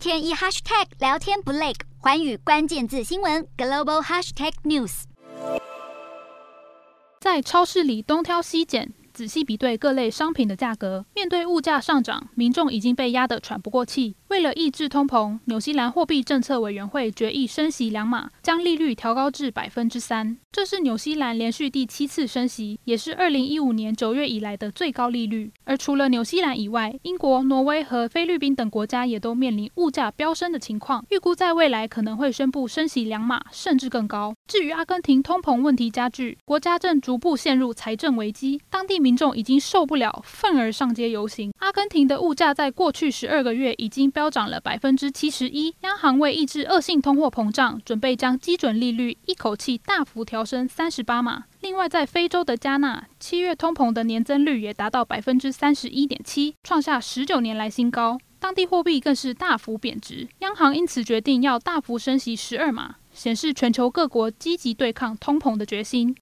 天一 hashtag 聊天不累，环宇关键字新闻 global hashtag news。在超市里东挑西拣。仔细比对各类商品的价格，面对物价上涨，民众已经被压得喘不过气。为了抑制通膨，纽西兰货币政策委员会决议升息两码，将利率调高至百分之三。这是纽西兰连续第七次升息，也是二零一五年九月以来的最高利率。而除了纽西兰以外，英国、挪威和菲律宾等国家也都面临物价飙升的情况，预估在未来可能会宣布升息两码，甚至更高。至于阿根廷通膨问题加剧，国家正逐步陷入财政危机，当地民众已经受不了，愤而上街游行。阿根廷的物价在过去十二个月已经飙涨了百分之七十一。央行为抑制恶性通货膨胀，准备将基准利率一口气大幅调升三十八码。另外，在非洲的加纳，七月通膨的年增率也达到百分之三十一点七，创下十九年来新高。当地货币更是大幅贬值，央行因此决定要大幅升息十二码。显示全球各国积极对抗通膨的决心。